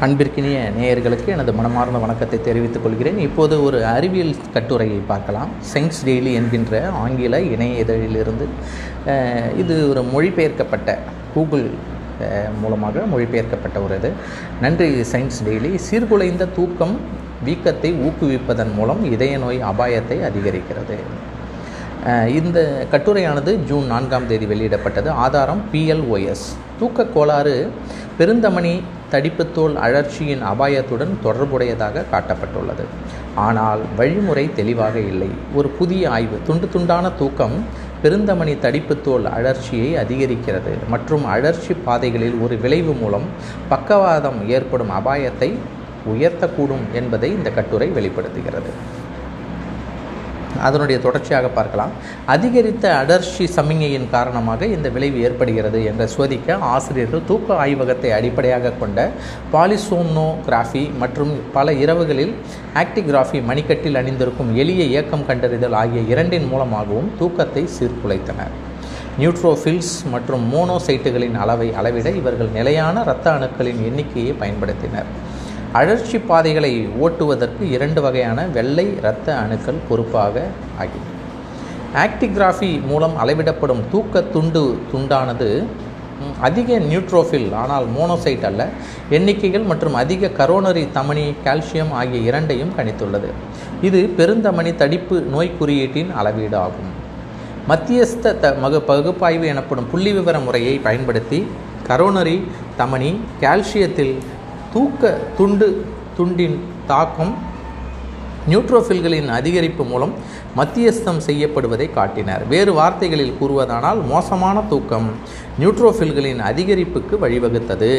அன்பிற்கினிய நேயர்களுக்கு எனது மனமார்ந்த வணக்கத்தை தெரிவித்துக் கொள்கிறேன். இப்போது ஒரு அறிவியல் கட்டுரையை பார்க்கலாம். சயின்ஸ் டெய்லி என்கின்ற ஆங்கில இணைய இதழிலிருந்து இது ஒரு மொழிபெயர்க்கப்பட்ட கூகுள் மூலமாக மொழிபெயர்க்கப்பட்ட ஒரு இது நன்றி சயின்ஸ் டெய்லி சீர்குலைந்த தூக்கம் வீக்கத்தை ஊக்குவிப்பதன் மூலம் இதய நோய் அபாயத்தை அதிகரிக்கிறது. இந்த கட்டுரையானது ஜூன் நான்காம் தேதி வெளியிடப்பட்டது. ஆதாரம் பிஎல்ஓஎஸ் தூக்கக் கோளாறு பெருந்தமணி தடிப்புத்தோல் அழற்சியின் அபாயத்துடன் தொடர்புடையதாக காட்டப்பட்டுள்ளது. ஆனால் வழிமுறை தெளிவாக இல்லை. ஒரு புதிய ஆய்வு துண்டு துண்டான தூக்கம் பெருந்தமணி தடிப்புத்தோல் அழற்சியை அதிகரிக்கிறது. மற்றும் அழற்சி பாதைகளில் ஒரு விளைவு மூலம் பக்கவாதம் ஏற்படும் அபாயத்தை உயர்த்தக்கூடும் என்பதை இந்த கட்டுரை வெளிப்படுத்துகிறது. அதனுடைய தொடர்ச்சியாக பார்க்கலாம். அதிகரித்த அடர்ச்சி சமிஞையின் காரணமாக இந்த விளைவு ஏற்படுகிறது என்று சோதிக்க ஆசிரியர்கள் தூக்க ஆய்வகத்தை அடிப்படையாக கொண்ட பாலிசோனோகிராஃபி மற்றும் பல இரவுகளில் ஆக்டிகிராஃபி மணிக்கட்டில் அணிந்திருக்கும் எளிய இயக்கம் கண்டறிதல் ஆகிய இரண்டின் மூலமாகவும் தூக்கத்தை சீர்குலைத்தனர். நியூட்ரோஃபில்ஸ் மற்றும் மோனோசைட்டுகளின் அளவை அளவிட இவர்கள் நிலையான இரத்த அணுக்களின் எண்ணிக்கையை பயன்படுத்தினர். அழற்சி பாதைகளை ஓட்டுவதற்கு இரண்டு வகையான வெள்ளை இரத்த அணுக்கள் பொறுப்பாக ஆகின ஆக்டிகிராஃபி மூலம் அளவிடப்படும் தூக்க துண்டு துண்டானது அதிக நியூட்ரோஃபில் ஆனால் மோனோசைட் அல்ல எண்ணிக்கைகள் மற்றும் அதிக கரோனரி தமனி கால்சியம் ஆகிய இரண்டையும் கணித்துள்ளது. இது பெருந்தமனி தடிப்பு நோய் குறியீட்டின் அளவீடு ஆகும். மத்தியஸ்த த மகு பகுப்பாய்வு எனப்படும் புள்ளிவிவர முறையை பயன்படுத்தி கரோனரி தமனி கால்சியத்தில் தூக்க துண்டு துண்டின் தாக்கம் நியூட்ரோஃபில்களின் அதிகரிப்பு மூலம் மத்தியஸ்தம் செய்யப்படுவதை காட்டினர். வேறு வார்த்தைகளில் கூறுவதானால் மோசமான தூக்கம் நியூட்ரோஃபில்களின் அதிகரிப்புக்கு வழிவகுத்தது.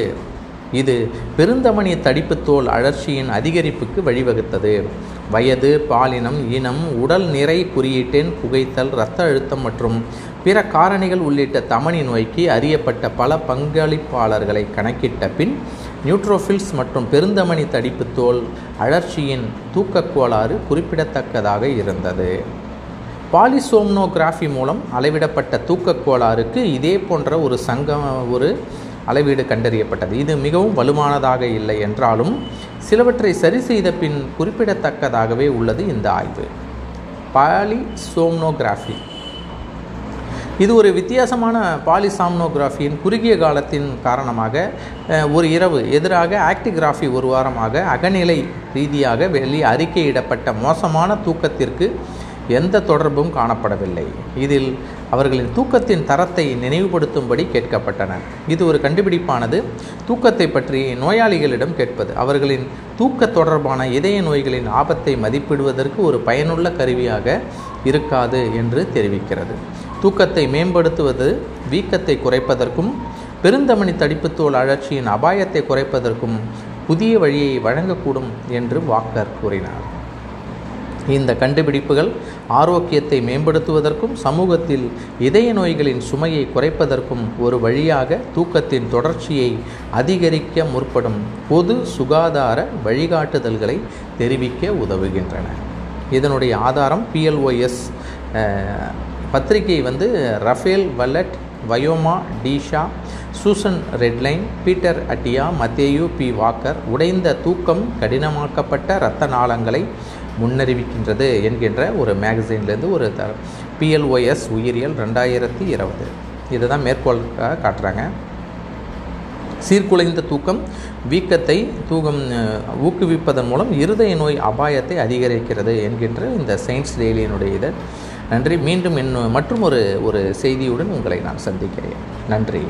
இது பெருந்தமணி தடிப்புத்தோல் அழற்சியின் அதிகரிப்புக்கு வழிவகுத்தது. வயது பாலினம் இனம் உடல் நிறை குறியீட்டெண் புகைத்தல் இரத்த அழுத்தம் மற்றும் பிற காரணிகள் உள்ளிட்ட தமனி நோய்க்கு அறியப்பட்ட பல பங்களிப்பாளர்களை கணக்கிட்ட பின் நியூட்ரோஃபில்ஸ் மற்றும் பெருந்தமணி தடிப்புத்தோல் அழற்சியின் தூக்கக் கோளாறு குறிப்பிடத்தக்கதாக இருந்தது. பாலிசோம்னோகிராஃபி மூலம் அளவிடப்பட்ட தூக்கக் கோளாறுக்கு இதே போன்ற ஒரு சங்க ஒரு அளவீடு கண்டறியப்பட்டது. இது மிகவும் வலுவானதாக இல்லை என்றாலும் சிலவற்றை சரி செய்த பின் குறிப்பிடத்தக்கதாகவே உள்ளது இந்த ஆய்வு. பாலிசோம்னோகிராஃபி. இது ஒரு வித்தியாசமான பாலிசாம்னோகிராஃபியின் குறுகிய காலத்தின் காரணமாக ஒரு இரவு எதிராக ஆக்டிகிராஃபி ஒரு வாரமாக அகநிலை ரீதியாக வெளி அறிக்கையிடப்பட்ட மோசமான தூக்கத்திற்கு எந்த தொடர்பும் காணப்படவில்லை. இதில் அவர்களின் தூக்கத்தின் தரத்தை நினைவுபடுத்தும்படி கேட்கப்பட்டன. இது ஒரு கண்டுபிடிப்பானது. தூக்கத்தை பற்றி நோயாளிகளிடம் கேட்பது. அவர்களின் தூக்க தொடர்பான இதய நோய்களின் ஆபத்தை மதிப்பிடுவதற்கு ஒரு பயனுள்ள கருவியாக இருக்காது என்று தெரிவிக்கிறது. தூக்கத்தை மேம்படுத்துவது வீக்கத்தை குறைப்பதற்கும் பெருந்தமணி தடிப்புத்தோல் அழற்சியின் அபாயத்தை குறைப்பதற்கும் புதிய வழியை வழங்கக்கூடும் என்று வாக்கர் கூறினார். இந்த கண்டுபிடிப்புகள் ஆரோக்கியத்தை மேம்படுத்துவதற்கும் சமூகத்தில் இதய நோய்களின் சுமையை குறைப்பதற்கும் ஒரு வழியாக தூக்கத்தின் தொடர்ச்சியை அதிகரிக்க முற்படும் பொது சுகாதார வழிகாட்டுதல்களை தெரிவிக்க உதவுகின்றன. இதனுடைய ஆதாரம் பிஎல்ஓஎஸ் பத்திரிகை வந்து Rafael Vallat Vyoma D Shah Susan Redline Peter Attia மத்தேயு பி வாக்கர் உடைந்த தூக்கம் கடினமாக்கப்பட்ட இரத்த நாளங்களை முன்னறிவிக்கின்றது என்கின்ற ஒரு மேகசின்லேருந்து ஒரு த பிஎல்ஓஎஸ் உயிரியல் ரெண்டாயிரத்தி இருபது. இதுதான் மேற்கோளாக காட்டுறாங்க. சீர்குலைந்த தூக்கம் வீக்கத்தை தூக்கம் ஊக்குவிப்பதன் மூலம் இருதய நோய் அபாயத்தை அதிகரிக்கிறது என்கின்ற இந்த சயின்ஸ் டெய்லியினுடைய இதழ் நன்றி. மீண்டும் இன்னும் மற்றும் ஒரு ஒரு செய்தியுடன் உங்களை நான் சந்திக்கிறேன். நன்றி.